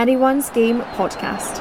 Anyone's Game podcast.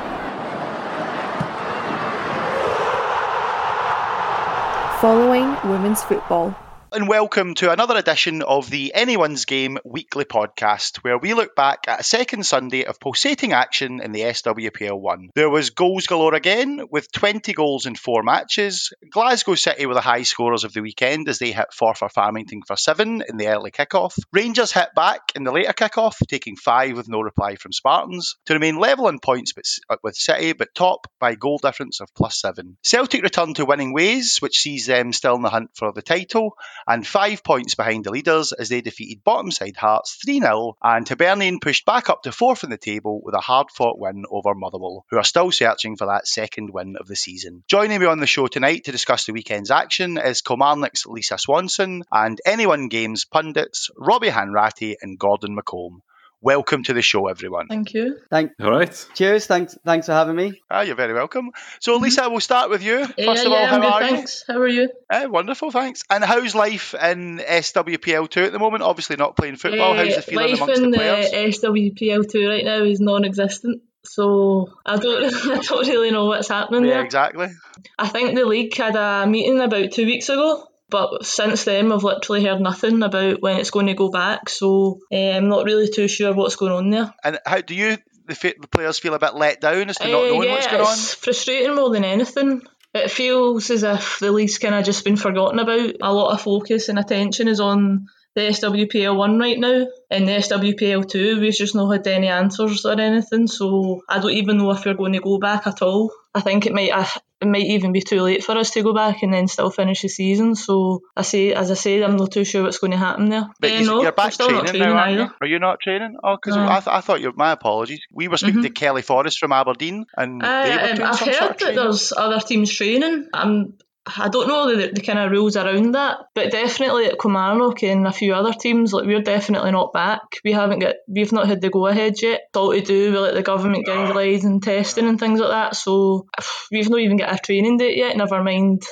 Following women's football and welcome to another edition of the Anyone's Game weekly podcast, where we look back at a second Sunday of pulsating action in the SWPL 1. There was goals galore again, with 20 goals in four matches. Glasgow City were the high scorers of the weekend as they hit Forfar Farmington for seven in the early kickoff. Rangers hit back in the later kickoff, taking five with no reply from Spartans, to remain level in points uh, with City, but top by goal difference of plus seven. Celtic returned to winning ways, which sees them still in the hunt for the title and five points behind the leaders as they defeated bottom side Hearts 3 0. And Hibernian pushed back up to fourth in the table with a hard fought win over Motherwell, who are still searching for that second win of the season. Joining me on the show tonight to discuss the weekend's action is Kilmarnock's Lisa Swanson and Anyone Games pundits Robbie Hanratty and Gordon McComb. Welcome to the show, everyone. Thank you. Thank. All right. Cheers. Thanks. Thanks for having me. Ah, you're very welcome. So, mm-hmm. Lisa, we'll start with you. First yeah, of all, yeah, how are thanks. you? How are you? Uh, wonderful, thanks. And how's life in SWPL two at the moment? Obviously, not playing football. Uh, how's the feeling life amongst in the players? SWPL two right now is non-existent. So I don't, I don't really know what's happening yeah, there. exactly. I think the league had a meeting about two weeks ago but since then, we've literally heard nothing about when it's going to go back. So uh, I'm not really too sure what's going on there. And how do you, the, the players, feel a bit let down as to not uh, knowing yeah, what's going on? It's frustrating more than anything. It feels as if the league's kind of just been forgotten about. A lot of focus and attention is on the SWPL one right now. and the SWPL two, we've just not had any answers or anything. So I don't even know if we're going to go back at all. I think it might it might even be too late for us to go back and then still finish the season. So I say, as I said, I'm not too sure what's going to happen there. But you, no, you're back training, training, now, aren't you? Are you not training? Oh, because no. I, th- I thought you. My apologies. We were speaking mm-hmm. to Kelly Forrest from Aberdeen, and uh, doing I've heard that there's other teams training. I'm I don't know the, the kind of rules around that, but definitely at Kilmarnock and a few other teams, like we're definitely not back. We haven't got, we've not had the go ahead yet. It's all to do with like the government ah. guidelines and testing and things like that. So we've not even got a training date yet. Never mind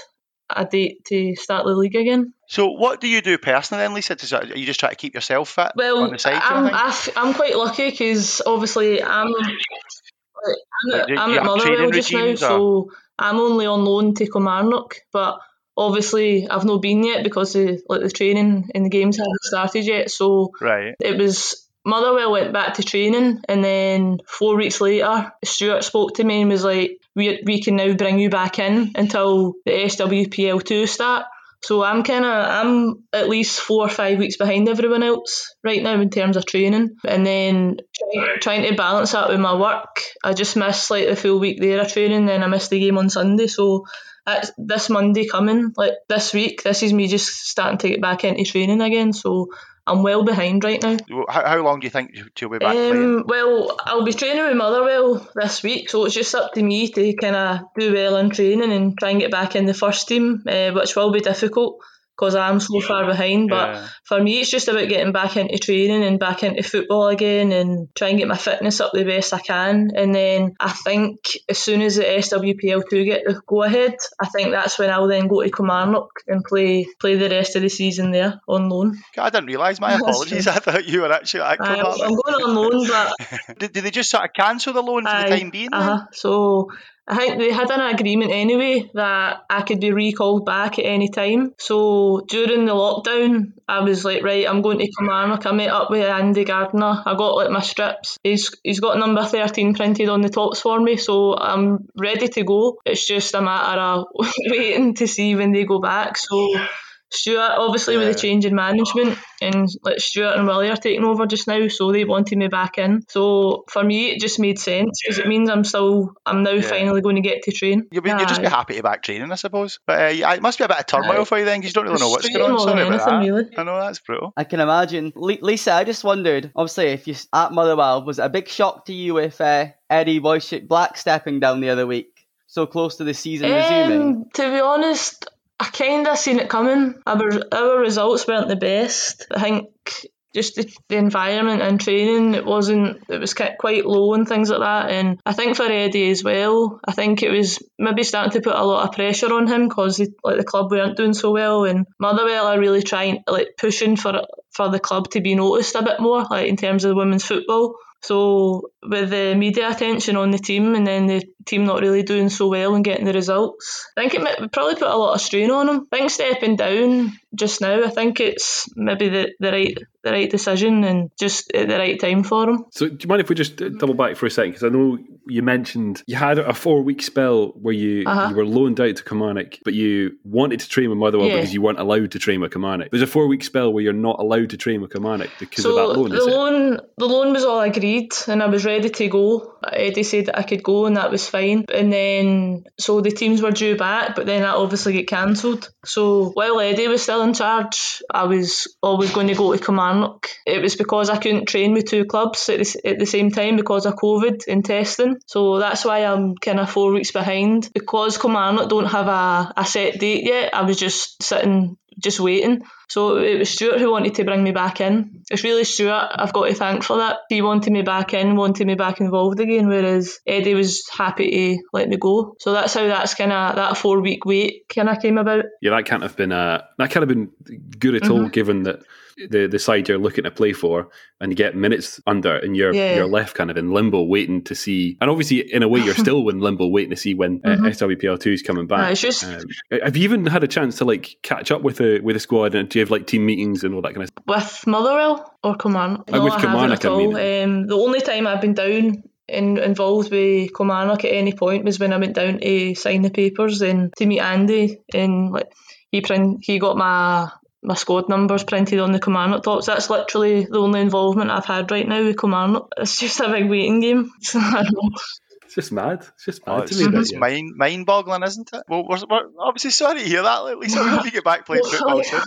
a date to start the league again. So, what do you do personally then, Lisa? Does, are you just try to keep yourself fit well, on the side? I'm, I'm quite lucky because obviously I'm, I'm, at, I'm at Motherwell just now, or? so I'm only on loan to Kilmarnock, but obviously I've not been yet because the like the training in the games haven't started yet. So right. it was Motherwell went back to training, and then four weeks later, Stuart spoke to me and was like, "We we can now bring you back in until the SWPL two start." So I'm kind of I'm at least four or five weeks behind everyone else right now in terms of training, and then trying, to balance that with my work. I just missed like the full week there of training, then I missed the game on Sunday. So this Monday coming, like this week, this is me just starting to get back into training again. So I'm well behind right now. How, how long do you think you'll be back um, playing? Well, I'll be training with Motherwell this week, so it's just up to me to kind of do well in training and try and get back in the first team, uh, which will be difficult because I'm so far behind. But yeah. for me, it's just about getting back into training and back into football again and try and get my fitness up the best I can. And then I think as soon as the SWPL2 get the go ahead, I think that's when I'll then go to Kilmarnock and play play the rest of the season there on loan. I didn't realise. My apologies. I thought you were actually at Kilmarnock. I'm going on loan, but did, did they just sort of cancel the loan for the time being? Uh-huh. So I think they had an agreement anyway that I could be recalled back at any time. So during the lockdown, I was like, right, I'm going to Kilmarnock. I met up with Andy Gardner. I got like my strips. He's he's got number 13 printed on the tops for me, so I'm ready to go. It's just a matter of waiting to see when they go back. So Stuart, obviously yeah. with the change in management and like Stuart and Willie are taking over just now, so they wanted me back in. So for me, it just made sense because it means I'm still, I'm now yeah. finally going to get to train. You'll, be, you'll just be happy to back training, I suppose. But uh, it must be a bit of turmoil for you then because you don't really know what's going on. Sorry about that. Really. I know that's brutal. I can imagine. Lisa, I just wondered. Obviously, if you at Motherwell, was it a big shock to you with uh, Eddie Wolecki Black stepping down the other week? So close to the season um, resuming. To be honest, I kind of seen it coming. Our, our results weren't the best. I think just the, the environment and training, it wasn't, it was quite low and things like that. And I think for Eddie as well, I think it was maybe starting to put a lot of pressure on him because like the club weren't doing so well. And Motherwell are really trying, like pushing for for the club to be noticed a bit more, like in terms of women's football. So with the media attention on the team and then the team not really doing so well and getting the results, I think it might probably put a lot of strain on him. I think stepping down just now, I think it's maybe the, the right the right decision and just at the right time for him. So, do you mind if we just double back for a second? Because I know you mentioned you had a four week spell where you Uh-huh. you were loaned out to Kilmarnock, but you wanted to train with Motherwell Yeah. because you weren't allowed to train with Kilmarnock. There's a four week spell where you're not allowed to train with Kilmarnock because so of that loan. the Is it? loan, the loan was all agreed, and I was ready to go. Eddie said that I could go, and that was fine. And then, so the teams were due back, but then that obviously got cancelled. So while Eddie was still in charge, I was always going to go to Kilmarnock. It was because I couldn't train with two clubs at the, at the same time because of COVID and testing. So that's why I'm kind of four weeks behind. Because Kilmarnock don't have a, a set date yet, I was just sitting just waiting. So it was Stuart who wanted to bring me back in. It's really Stuart I've got to thank for that. He wanted me back in, wanted me back involved again, whereas Eddie was happy to let me go. So that's how that's kind of that four week wait kind of came about. Yeah, that can't have been uh, that can't have been good at all, Mm-hmm. given that the the side you're looking to play for and you get minutes under, and you're Yeah. you're left kind of in limbo, waiting to see. And obviously, in a way, you're still in limbo, waiting to see when uh, SWPL two is coming back. Uh, it's just- Um, have you even had a chance to like catch up with the with the squad, and do you have like team meetings and all that kind of? stuff? With Motherwell or Kilmarnock? Uh, with I Kilmarnock, haven't I at all. mean. Um, the only time I've been down in, involved with Kilmarnock at any point was when I went down to sign the papers and to meet Andy and like he print he got my my squad numbers printed on the Kilmarnock tops. That's literally the only involvement I've had right now with Kilmarnock. It's just a big waiting game. I don't. It's just mad. It's just Oh, mad it's to me. it's mm-hmm. yeah. mind mind boggling, isn't it? Well, we're, we're obviously sorry to hear that. Lisa, we hope you get back playing football soon.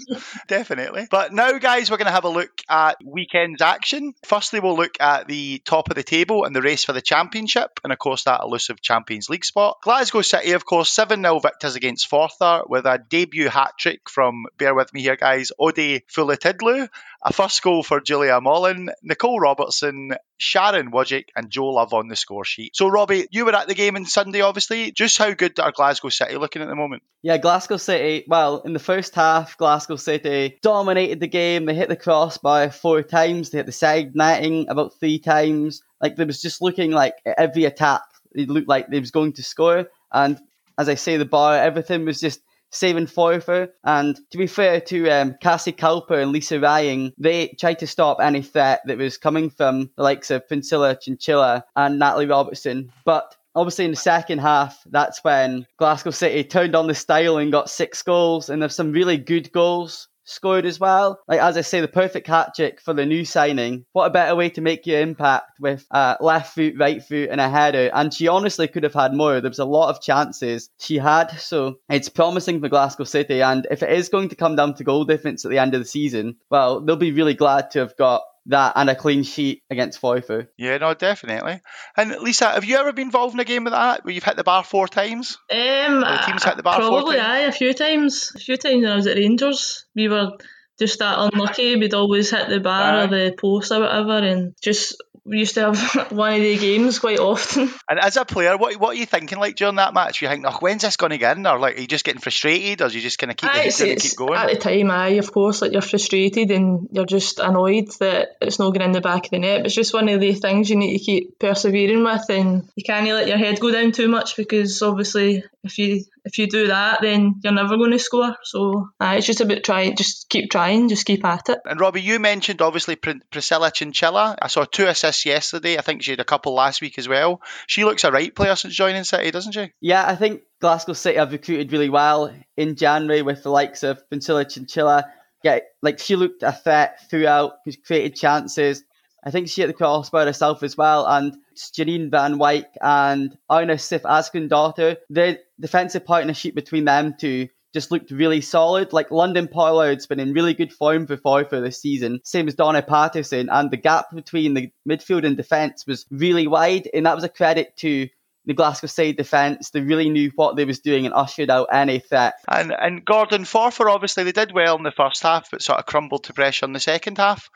Definitely. But now, guys, we're going to have a look at weekend's action. Firstly, we'll look at the top of the table and the race for the championship, and of course, that elusive Champions League spot. Glasgow City, of course, 7 0 victors against Forfar with a debut hat trick from, bear with me here, guys, Ode Fulutudilu. A first goal for Julia Mullen, Nicole Robertson, Sharon Wojcik, and Jo Love on the score sheet. So, Robbie, you were at the game on Sunday, obviously. Just how good are Glasgow City looking at the moment? Yeah, Glasgow City. Well, in the first half, Glasgow City dominated the game. They hit the crossbar four times. They hit the side netting about three times. Like they was just looking like every attack, it looked like they was going to score. And as I say, the bar, everything was just saving Forfar. And to be fair to um, Cassie Cowper and Lisa Ryan, they tried to stop any threat that was coming from the likes of Priscilla Chinchilla and Natalie Robertson. But obviously in the second half, that's when Glasgow City turned on the style and got six goals, and there's some really good goals scored as well. Like as I say, the perfect hat trick for the new signing. What a better way to make your impact with uh, left foot, right foot, and a header. And she honestly could have had more. There was a lot of chances she had, so it's promising for Glasgow City. And if it is going to come down to goal difference at the end of the season, well, they'll be really glad to have got that and a clean sheet against Forfar. Yeah, no, definitely. And Lisa, have you ever been involved in a game with that where you've hit the bar four times? Um, the team's hit the bar four probably times? aye, a few times. A few times when I was at Rangers, we were just that unlucky. We'd always hit the bar Aye. or the post or whatever, and just we used to have one of the games quite often. And as a player, what what are you thinking like during that match? You think, oh, when's this going to get in? Or like, are you just getting frustrated, or are you just kind of keep the Aye, heat it's, it's- keep going? at the time, aye, of course, like you're frustrated and you're just annoyed that it's not getting in the back of the net. But it's just one of the things you need to keep persevering with, and you can't let your head go down too much because obviously, if you if you do that, then you're never going to score. So aye, it's just about try, just keep trying, just keep at it. And Robbie, you mentioned obviously Pr- Priscilla Chinchilla. I saw two assists yesterday. I think she had a couple last week as well. She looks a right player since joining City, doesn't she? Yeah, I think Glasgow City have recruited really well in January with the likes of Priscilla Chinchilla. Yeah, like she looked a threat throughout, she created chances. I think she hit the crossbar herself as well. And Janine Van Wyk and Arna Sif Ásgrímsdóttir, the defensive partnership between them two just looked really solid. Like London Pollard's been in really good form for Forfar this season, same as Donna Patterson, and the gap between the midfield and defence was really wide, and that was a credit to the Glasgow City defence. They really knew what they was doing and ushered out any threat. And and Gordon Forfar, obviously, they did well in the first half, but sort of crumbled to pressure in the second half.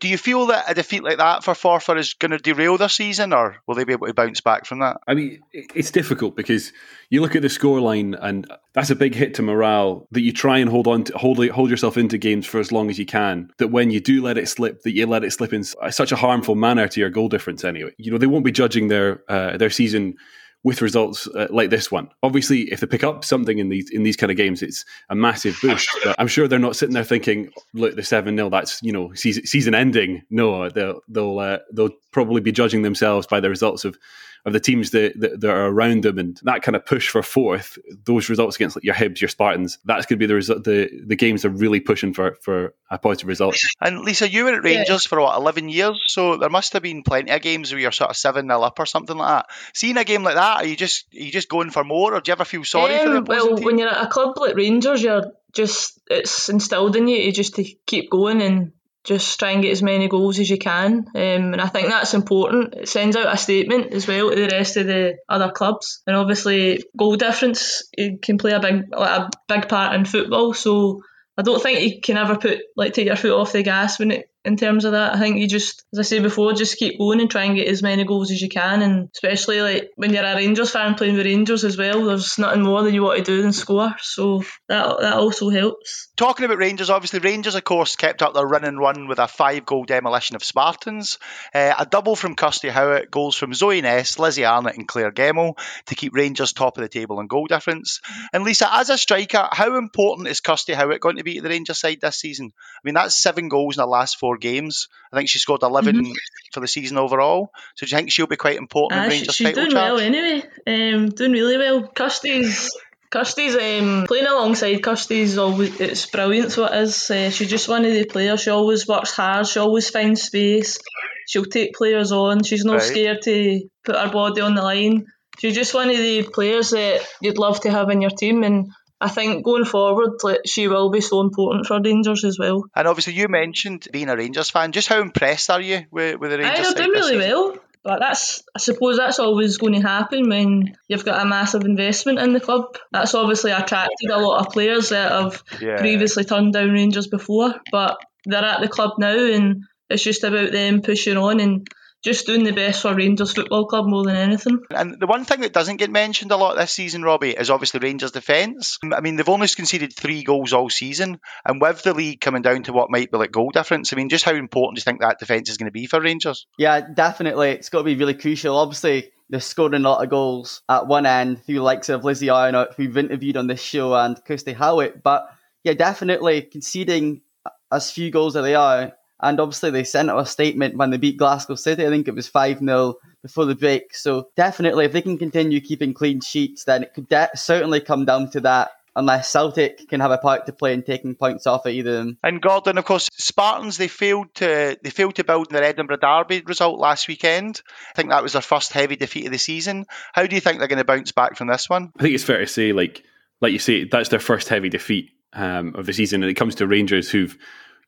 Do you feel that a defeat like that for Forfar is going to derail their season, or will they be able to bounce back from that? I mean, it's difficult because you look at the scoreline, and that's a big hit to morale. That you try and hold on to hold hold yourself into games for as long as you can. That when you do let it slip, that you let it slip in such a harmful manner to your goal difference. Anyway, you know they won't be judging their uh, their season with results uh, like this one. Obviously, if they pick up something in these in these kind of games, it's a massive boost. But I'm sure they're not sitting there thinking, "Look, the seven 0 that's you know season, season ending." No, they'll they'll uh, they'll probably be judging themselves by the results of of the teams that, that, that, are around them and that kind of push for fourth, those results against like your Hibs, your Spartans, that's going to be the result. The the games are really pushing for for a positive result. And Lisa, you were at Rangers yeah. for what eleven years, so there must have been plenty of games where you're sort of seven 0 up or something like that. Seeing a game like that, are you just are you just going for more, or do you ever feel sorry um, for the Well, team? when you're at a club like Rangers, you're just it's instilled in you to just to keep going and just try and get as many goals as you can. Um, and I think that's important. It sends out a statement as well to the rest of the other clubs. And obviously, goal difference can play a big like a big part in football. So I don't think you can ever put like take your foot off the gas when it in terms of that. I think you just, as I say before, just keep going and try and get as many goals as you can. And especially like when you're a Rangers fan playing with Rangers as well, there's nothing more that you want to do than score. So that that also helps. Talking about Rangers, obviously Rangers, of course, kept up their run and run with a five-goal demolition of Spartans, uh, a double from Kirsty Howat, goals from Zoe Ness, Lizzie Arnot, and Claire Gemmell to keep Rangers top of the table in goal difference. And Lisa, as a striker, how important is Kirsty Howat going to be to the Rangers side this season? I mean, that's seven goals in the last four four games. I think she scored 11 mm-hmm. for the season overall. So do you think she'll be quite important uh, in Rangers' She's doing charge? well anyway. Um, doing really well. Kirsty's Kirsty's um, playing alongside Kirsty's always it's brilliant. So it is. Uh, she's just one of the players. She always works hard. She always finds space. She'll take players on. She's not right. scared to put her body on the line. She's just one of the players that you'd love to have in your team, and I think going forward, like, she will be so important for Rangers as well. And obviously, you mentioned being a Rangers fan. Just how impressed are you with, with the Rangers? I, they're doing really well. But that's, I suppose, that's always going to happen when you've got a massive investment in the club. That's obviously attracted a lot of players that have yeah. previously turned down Rangers before, but they're at the club now, and it's just about them pushing on and just doing the best for Rangers Football Club more than anything. And the one thing that doesn't get mentioned a lot this season, Robbie, is obviously Rangers' defence. I mean, they've only conceded three goals all season, and with the league coming down to what might be like goal difference, I mean, just how important do you think that defence is going to be for Rangers? Yeah, definitely. It's got to be really crucial. Obviously, they're scoring a lot of goals at one end through the likes of Lizzie Arnot, who we've interviewed on this show, and Kirsty Howat. But yeah, definitely conceding as few goals as they are and obviously, they sent out a statement when they beat Glasgow City. I think it was 5 0 before the break. So, definitely, if they can continue keeping clean sheets, then it could de- certainly come down to that unless Celtic can have a part to play in taking points off of either of them. And Gordon, of course, Spartans they failed to they failed to build their Edinburgh Derby result last weekend. I think that was their first heavy defeat of the season. How do you think they're going to bounce back from this one? I think it's fair to say, like like you say, that's their first heavy defeat um, of the season, and it comes to Rangers who've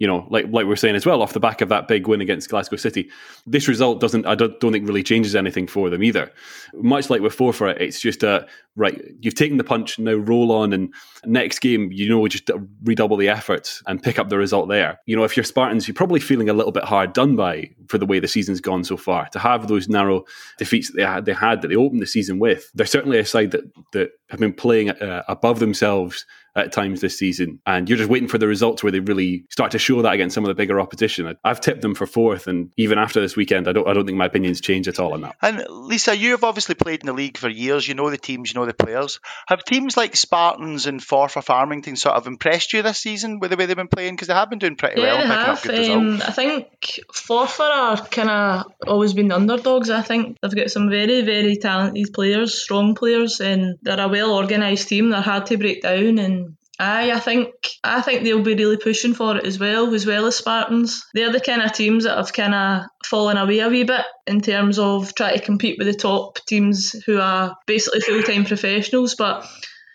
you know, like like we are saying as well, off the back of that big win against Glasgow City, this result doesn't I don't, don't think really changes anything for them either. Much like with Forfar, it's just a right. You've taken the punch, now roll on, and next game, you know, just redouble the efforts and pick up the result there. You know, if you're Spartans, you're probably feeling a little bit hard done by for the way the season's gone so far. To have those narrow defeats that they had, they had that they opened the season with, they're certainly a side that that have been playing uh, above themselves at times this season. And you're just waiting for the results where they really start to show that against some of the bigger opposition. I've tipped them for fourth, and even after this weekend, I don't I don't think my opinion's changed at all on that. And Lisa, you have obviously played in the league for years. You know the teams, you know the players. Have teams like Spartans and Forfar Farmington sort of impressed you this season with the way they've been playing? Because they have been doing pretty yeah, well. They have. Um, I think Forfar are kind of always been the underdogs. I think they've got some very very talented players, strong players, and they're a well organised team. They're hard to break down and Aye, I think I think they'll be really pushing for it as well, as well as Spartans. They're the kind of teams that have kind of fallen away a wee bit in terms of trying to compete with the top teams who are basically full time professionals. But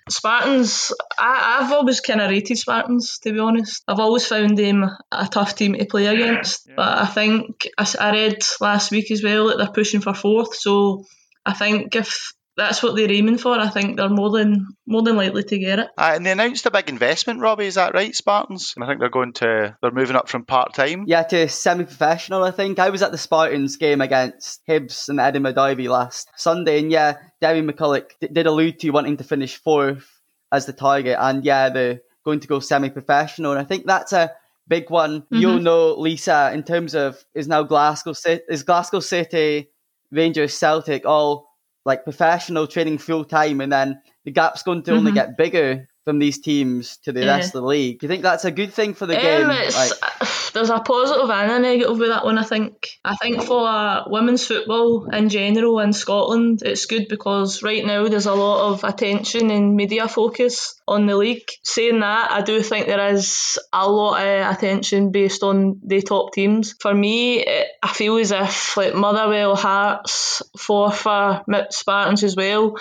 Spartans, I, have always kind of rated Spartans to be honest. I've always found them a tough team to play against. Yeah. But I think I, I read last week as well that they're pushing for fourth. So I think if that's what they're aiming for. I think they're more than more than likely to get it. Uh, and they announced a big investment, Robbie. Is that right, Spartans? And I think they're going to they're moving up from part time. Yeah, to semi-professional. I think I was at the Spartans game against Hibs and Edinburgh Derby last Sunday, and yeah, Derry McCulloch d- did allude to wanting to finish fourth as the target, and yeah, they're going to go semi-professional, and I think that's a big one. Mm-hmm. You'll know, Lisa, in terms of is now Glasgow City, is Glasgow City, Rangers, Celtic all like professional training full time, and then the gap's going to mm-hmm. only get bigger from these teams to the yeah. rest of the league. Do you think that's a good thing for the um, game? Like, there's a positive and a negative with that one. I think. I think for uh, women's football in general in Scotland, it's good because right now there's a lot of attention and media focus on the league. Saying that, I do think there is a lot of attention based on the top teams. For me, it, I feel as if like Motherwell, Hearts, Forfar, Spartans as well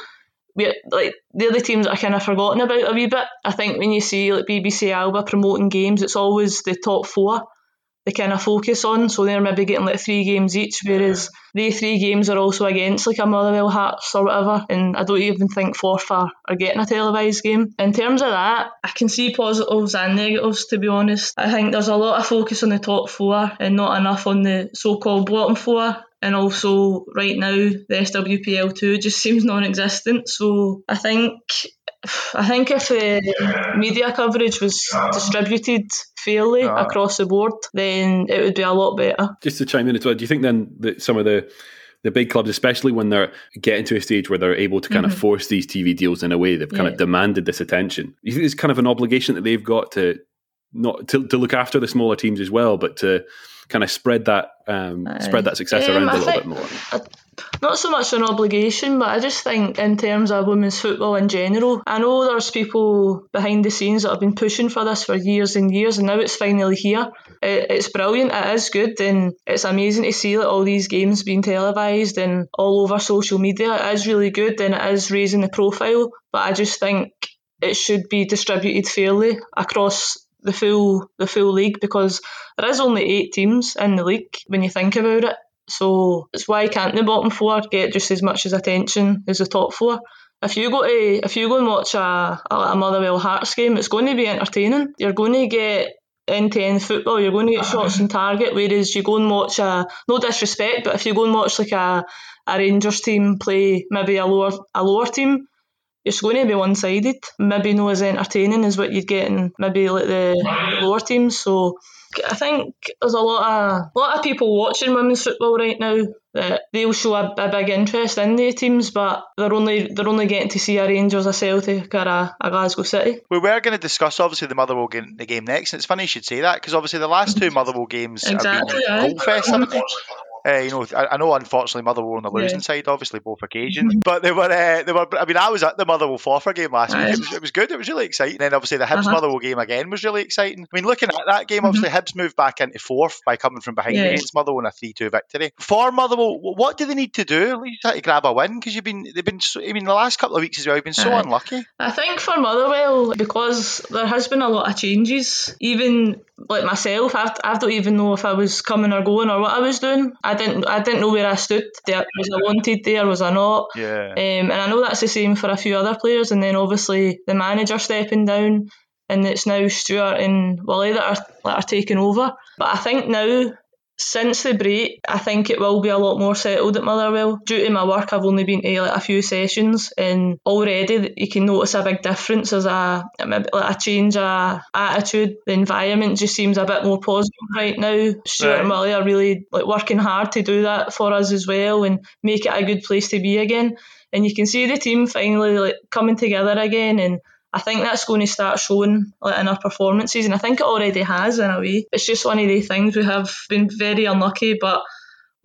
we like they're the teams that I kind of forgotten about a wee bit. I think when you see like BBC Alba promoting games, it's always the top four they kind of focus on. So they're maybe getting like three games each, whereas the three games are also against like a Motherwell Hearts or whatever. And I don't even think Forfar are getting a televised game. In terms of that, I can see positives and negatives to be honest. I think there's a lot of focus on the top four and not enough on the so called bottom four and also right now the SWPL two just seems non-existent. So I think I think if uh, media coverage was distributed fairly uh, across the board, then it would be a lot better. Just to chime in as well, do you think then that some of the the big clubs, especially when they're getting to a stage where they're able to kind mm-hmm. of force these TV deals in a way, they've kind yeah. of demanded this attention. You think it's kind of an obligation that they've got to not to, to look after the smaller teams as well, but to kind of spread that um, spread that success um, around a little bit more? Not so much an obligation, but I just think in terms of women's football in general, I know there's people behind the scenes that have been pushing for this for years and years, and now it's finally here. It, it's brilliant. It is good, and it's amazing to see like, all these games being televised and all over social media. It is really good, and it is raising the profile. But I just think it should be distributed fairly across the full the full league because there is only eight teams in the league when you think about it. So it's why can't the bottom four get just as much as attention as the top four? If you go to if you go and watch a, a Motherwell Hearts game, it's going to be entertaining. You're going to get end to end football. You're going to get shots on target. Whereas you go and watch a no disrespect, but if you go and watch like a a Rangers team play maybe a lower a lower team, it's going to be one sided. Maybe not as entertaining as what you'd get in maybe like the lower teams. So I think there's a lot of a lot of people watching women's football right now that they'll show a, a big interest in the teams, but they're only they're only getting to see a Rangers, a Celtic, or a, a Glasgow City. We were going to discuss obviously the Motherwell game, the game next, and it's funny you should say that because obviously the last two Motherwell games exactly, have been goal fest, haven't they? Uh, you know, I, I, know unfortunately Motherwell were on the losing yeah. side, obviously both occasions, mm-hmm. but they were uh, they were. I mean, I was at the Motherwell Forfar game last week. It was, it was, good. It was really exciting. And obviously the Hibs uh-huh. Motherwell game again was really exciting. I mean, looking at that game, obviously mm-hmm. Hibs moved back into fourth by coming from behind yeah. against Motherwell in a three-two victory. For Motherwell, what do they need to do? To grab a win because you've been they've been. So, I mean, the last couple of weeks as well, you've been so uh, unlucky. I think for Motherwell because there has been a lot of changes. Even like myself, I've, I don't even know if I was coming or going or what I was doing. I didn't I didn't know where I stood. There, was I wanted there? Was I not? Yeah. Um, and I know that's the same for a few other players. And then obviously the manager stepping down, and it's now Stuart and Willie that are that are taking over. But I think now since the break, I think it will be a lot more settled at Motherwell. Due to my work, I've only been to like a few sessions, and already you can notice a big difference. There's a like a change of attitude. The environment just seems a bit more positive right now. Stuart right. and Willie are really like working hard to do that for us as well, and make it a good place to be again. And you can see the team finally like coming together again and I think that's going to start showing in our performances, and I think it already has in a way. It's just one of the things we have been very unlucky, but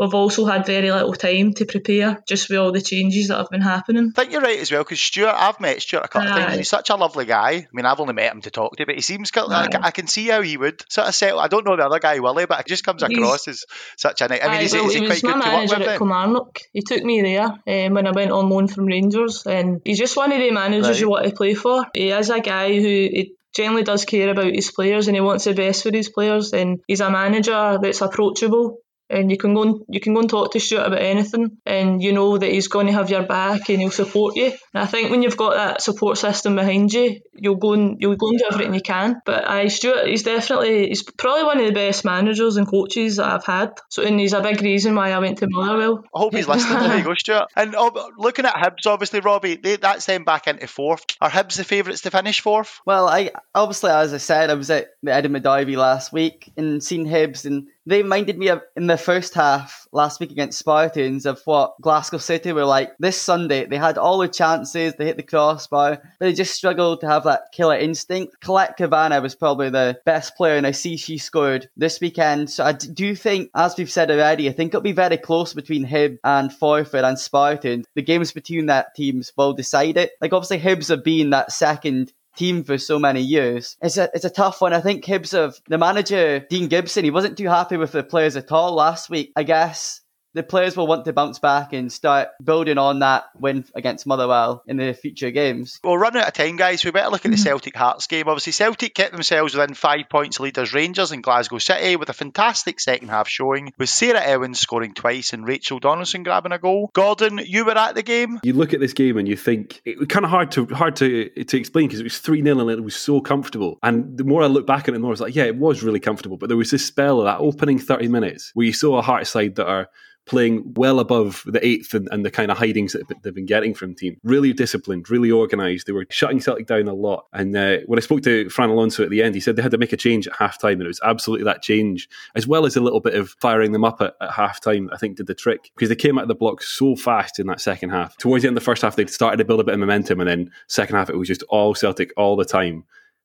we've also had very little time to prepare just with all the changes that have been happening. I think you're right as well because Stuart, I've met Stuart a couple of times. He's such a lovely guy. I mean, I've only met him to talk to, but he seems like I can see how he would sort of settle. I don't know the other guy Willie, but it just comes across he's, as such a nice. I mean, is, well, is he, he quite good to work with? At Kilmarnock. He took me there um, when I went on loan from Rangers, and he's just one of the managers right. you want to play for. He is a guy who. He, generally does care about his players and he wants the best for his players and he's a manager that's approachable and you can go and you can go and talk to Stuart about anything, and you know that he's going to have your back and he'll support you. And I think when you've got that support system behind you, you'll go and you'll go and do everything you can. But I Stuart, he's definitely he's probably one of the best managers and coaches that I've had. So and he's a big reason why I went to Motherwell. I hope he's listening. there you go, Stuart. And oh, looking at Hibs, obviously, Robbie, they, that's them back into fourth. Are Hibs the favourites to finish fourth? Well, I obviously, as I said, I was at the Edinburgh Derby last week and seen Hibs, and they reminded me of in the first half last week against Spartans of what Glasgow City were like this Sunday. They had all the chances, they hit the crossbar, but they just struggled to have that killer instinct. Colette Cavanagh was probably the best player, and I see she scored this weekend. So I do think, as we've said already, I think it'll be very close between Hib and Forfar and Spartans. The games between that teams will decide it. Like obviously Hibs have been that second team for so many years. It's a it's a tough one. I think Hibs have the manager Dean Gibson. He wasn't too happy with the players at all last week. I guess the players will want to bounce back and start building on that win against Motherwell in the future games. Well, running out of time, guys. We better look at the mhm. Celtic Hearts game. Obviously, Celtic kept themselves within five points of leaders Rangers in Glasgow City with a fantastic second half showing, with Sarah Ewens scoring twice and Rachel Donaldson grabbing a goal. Gordon, you were at the game. You look at this game and you think it was kind of hard to hard to to explain because it was three 0 and it was so comfortable. And the more I look back at it, the more I was like, yeah, it was really comfortable. But there was this spell of that opening thirty minutes where you saw a Hearts side that are playing well above the eighth and, and, the kind of hidings that they've been getting from team. Really disciplined, really organised. They were shutting Celtic down a lot. And uh, when I spoke to Fran Alonso at the end, he said they had to make a change at half time, and it was absolutely that change, as well as a little bit of firing them up at, at half time, I think did the trick because they came out of the block so fast in that second half. Towards the end of the first half, they'd started to build a bit of momentum, and then second half, it was just all Celtic all the time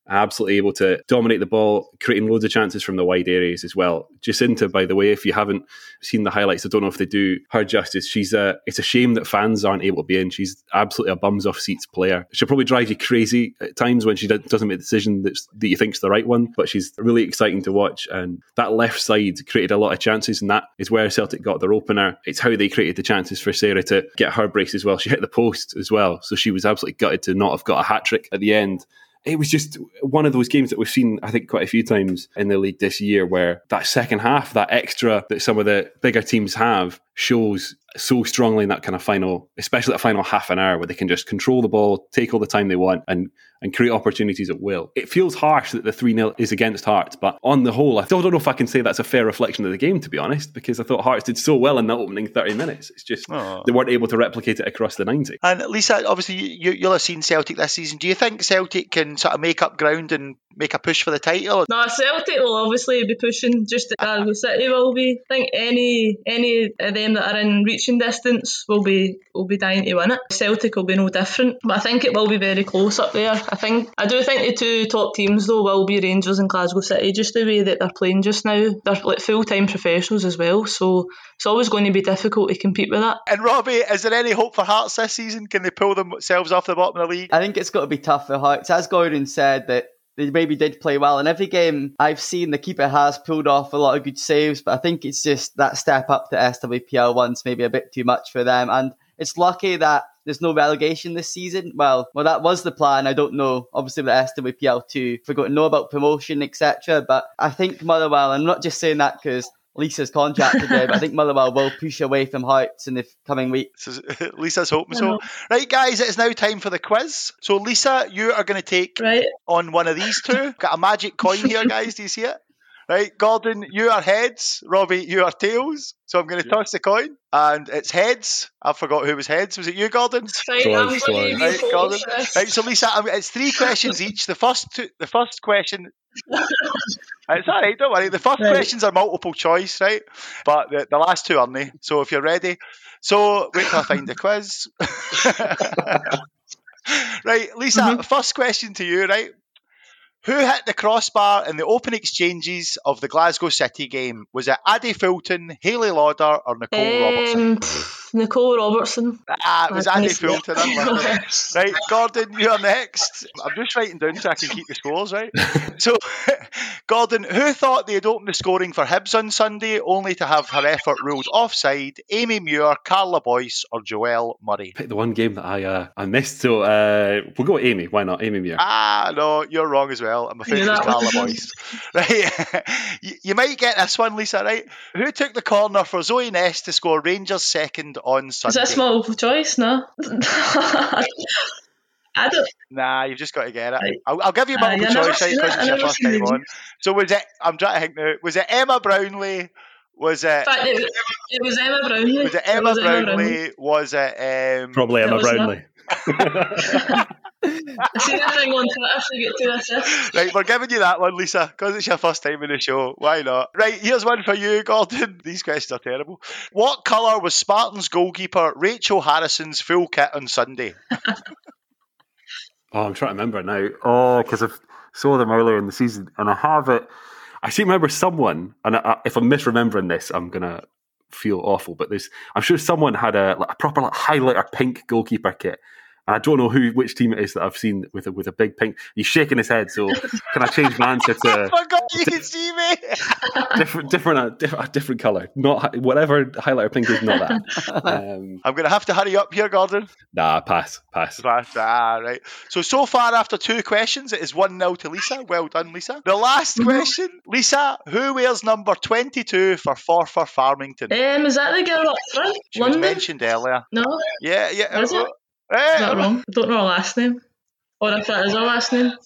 absolutely able to dominate the ball, creating loads of chances from the wide areas as well. Jacinta, by the way, if you haven't seen the highlights, I don't know if they do her justice. She's a. It's a shame that fans aren't able to be in. She's absolutely a bums off seats player. She'll probably drive you crazy at times when she doesn't make the decision that's, that you think's the right one. But she's really exciting to watch. And that left side created a lot of chances, and that is where Celtic got their opener. It's how they created the chances for Sarah to get her brace as well. She hit the post as well, so she was absolutely gutted to not have got a hat trick at the end it was just one of those games that we've seen, I think, quite a few times in the league this year, where that second half, that extra that some of the bigger teams have, shows so strongly in that kind of final, especially that final half an hour where they can just control the ball, take all the time they want, and and create opportunities at will. It feels harsh that the 3 0 is against Hearts, but on the whole, I still don't know if I can say that's a fair reflection of the game, to be honest, because I thought Hearts did so well in that opening 30 minutes. It's just oh. they weren't able to replicate it across the 90. And Lisa, obviously, you, you'll have seen Celtic this season. Do you think Celtic can sort of make up ground and make a push for the title? No, Celtic will obviously be pushing, just as Glasgow City will be. I think any any of them that are in reaching distance will be will be dying to win it. Celtic will be no different, but I think it will be very close up there. I think I do think the two top teams though will be Rangers and Glasgow City, just the way that they're playing just now. They're like full time professionals as well, so it's always going to be difficult to compete with that. And Robbie, is there any hope for Hearts this season? Can they pull themselves off the bottom of the league? I think it's got to be tough for Hearts. As Gordon said, that they maybe did play well. In every game I've seen, the keeper has pulled off a lot of good saves, but I think it's just that step up to SWPL once maybe a bit too much for them. And it's lucky that there's no relegation this season. Well, well, that was the plan. I don't know. Obviously, with SWPL two, going to know about promotion, etc. But I think Motherwell. I'm not just saying that because Lisa's contract today, but I think Motherwell will push away from Hearts in the coming weeks. Lisa's hoping so. Right, guys, it's now time for the quiz. So, Lisa, you are going to take right. on one of these two. Got a magic coin here, guys. Do you see it? Right, Gordon, you are heads. Robbie, you are tails. So I'm going to toss the coin, and it's heads. I forgot who was heads. Was it you, Gordon? Right, right, Gordon. Right, so Lisa, it's three questions each. The first, two, the first question it's all right, don't worry. The first right. questions are multiple choice, right? But the, the last two aren't they? So if you're ready. So wait till I find the quiz. right, Lisa, mm-hmm. first question to you, right? Who hit the crossbar in the open exchanges of the Glasgow City game? Was it Addie Fulton, Hayley Lauder, or Nicole um, Robertson? Nicole Robertson. Ah, it was Addie Fulton. right, Gordon, you're next. I'm just writing down so I can keep the scores, right? so, Gordon, who thought they'd open the scoring for Hibs on Sunday only to have her effort ruled offside? Amy Muir, Carla Boyce, or Joelle Murray? Pick the one game that I uh, I missed, so uh, we'll go with Amy. Why not? Amy Muir. Ah, no, you're wrong as well. I'm my Yeah, favourite Carla Boyce. Right, you, you might get this one, Lisa. Right, who took the corner for Zoe Ness to score Rangers second on Is that a small choice? No. I don't. Nah, you've just got to get it. I'll, I'll give you Aye, multiple I choice, Because it. it's your first time on. So was it? I'm trying to think now. Was it Emma Brownlee? Was it? Fact, it, it was Emma Brownlee. Was it Emma was Brownlee? Was it? Um, Probably That Emma was not- Brownlee. I seen on Twitter to get two assists. Right, we're giving you that one, Lisa, because it's your first time in the show. Why not? Right, here's one for you, Gordon. These questions are terrible. What colour was Spartans goalkeeper Rachel Harrison's full kit on Sunday? Oh, I'm trying to remember now. Oh, because I saw them earlier in the season, and I have it. I seem to remember someone, and I, if I'm misremembering this, I'm gonna feel awful. But there's, I'm sure someone had a, like, a proper like, highlighter pink goalkeeper kit. And I don't know who, which team it is that I've seen with a, with a big pink. He's shaking his head. So can I change my answer to? I to forgot you could see me. different, different, uh, different, a different color? Not whatever highlighter pink is. Not that. Um, I'm going to have to hurry up here, Gordon. nah, pass, pass. Pass. Ah, right. So, so far after two questions, it is 1 0 to Lisa. Well done, Lisa. The last question, Lisa, who wears number 22 for Forfar Farmington? Um, is that the girl up front? She was mentioned earlier. No, Yeah, yeah. Is it? Eh, is that wrong? I don't know her last name. Or if that is her last name.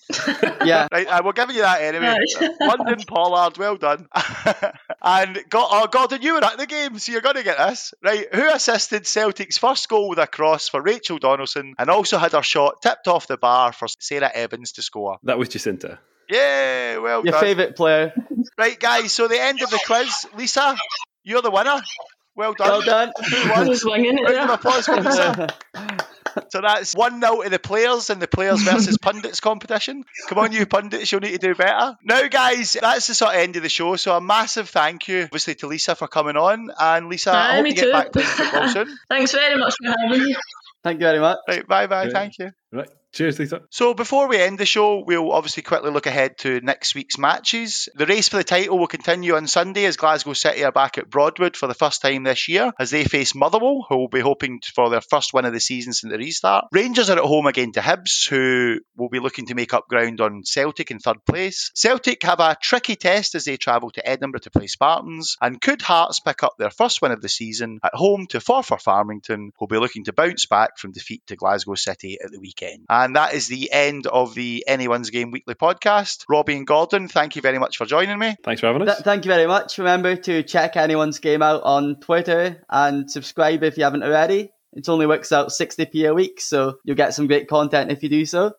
Yeah. Right, uh, we're giving you that anyway. Right. London Pollard, well done. and got, oh, Gordon, you were at the game, so you're going to get this. Right, who assisted Celtic's first goal with a cross for Rachel Donaldson and also had her shot tipped off the bar for Sarah Ewens to score? That was Jacinta. Yeah, well Your done. favourite player. Right, guys, so the end of the quiz. Lisa, you're the winner. Well done. Well done. I was winging it Round of applause for Lisa. So that's 1 0 to the players in the players versus pundits competition. Come on, you pundits, you'll need to do better. Now, guys, that's the sort of end of the show. So a massive thank you, obviously, to Lisa for coming on. And Lisa, I Aye, hope me you get too. back to football soon. Thanks very much for having me. Thank you very much. Right, bye bye. Thank you. Right. Cheers, Lisa. So before we end the show, we'll obviously quickly look ahead to next week's matches. The race for the title will continue on Sunday as Glasgow City are back at Broadwood for the first time this year as they face Motherwell, who will be hoping for their first win of the season since the restart. Rangers are at home again to Hibs, who will be looking to make up ground on Celtic in third place. Celtic have a tricky test as they travel to Edinburgh to play Spartans, and could Hearts pick up their first win of the season at home to Forfar Farmington, who will be looking to bounce back from defeat to Glasgow City at the weekend. And that is the end of the Anyone's Game Weekly podcast. Robbie and Gordon, thank you very much for joining me. Thanks for having us. Th- thank you very much. Remember to check anyone's game out on Twitter and subscribe if you haven't already. It only works out 60p a week, so you'll get some great content if you do so.